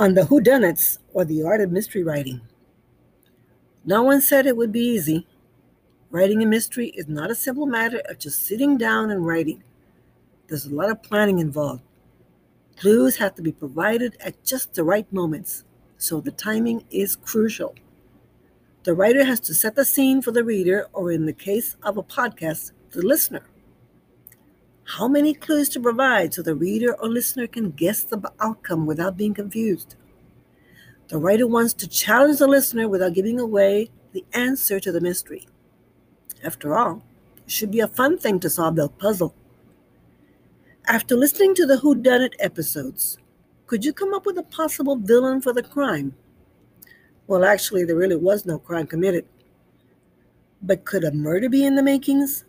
on the whodunits or the art of mystery writing. No one said it would be easy. Writing a mystery is not a simple matter of just sitting down and writing. There's a lot of planning involved. Clues have to be provided at just the right moments, so the timing is crucial. The writer has to set the scene for the reader, or in the case of a podcast, the listener. How many clues to provide so the reader or listener can guess the outcome without being confused? The writer wants to challenge the listener without giving away the answer to the mystery. After all, it should be a fun thing to solve the puzzle. After listening to the Who Done It episodes, could you come up with a possible villain for the crime? Well, actually, there really was no crime committed. But could a murder be in the makings?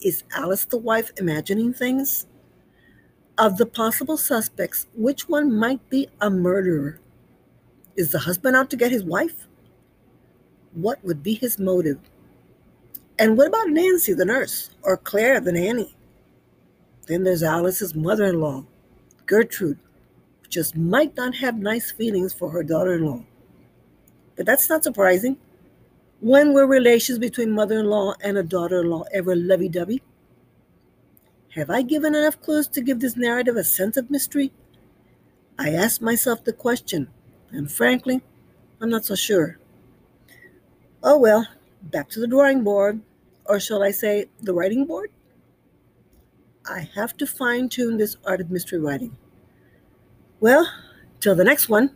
Is Alice the wife imagining things? Of the possible suspects, which one might be a murderer? Is the husband out to get his wife? What would be his motive? And what about Nancy, the nurse, or Claire, the nanny? Then there's Alice's mother in law, Gertrude, who just might not have nice feelings for her daughter in law. But that's not surprising. When were relations between mother in law and a daughter in law ever lovey dovey? Have I given enough clues to give this narrative a sense of mystery? I ask myself the question, and frankly, I'm not so sure. Oh well, back to the drawing board, or shall I say, the writing board? I have to fine tune this art of mystery writing. Well, till the next one.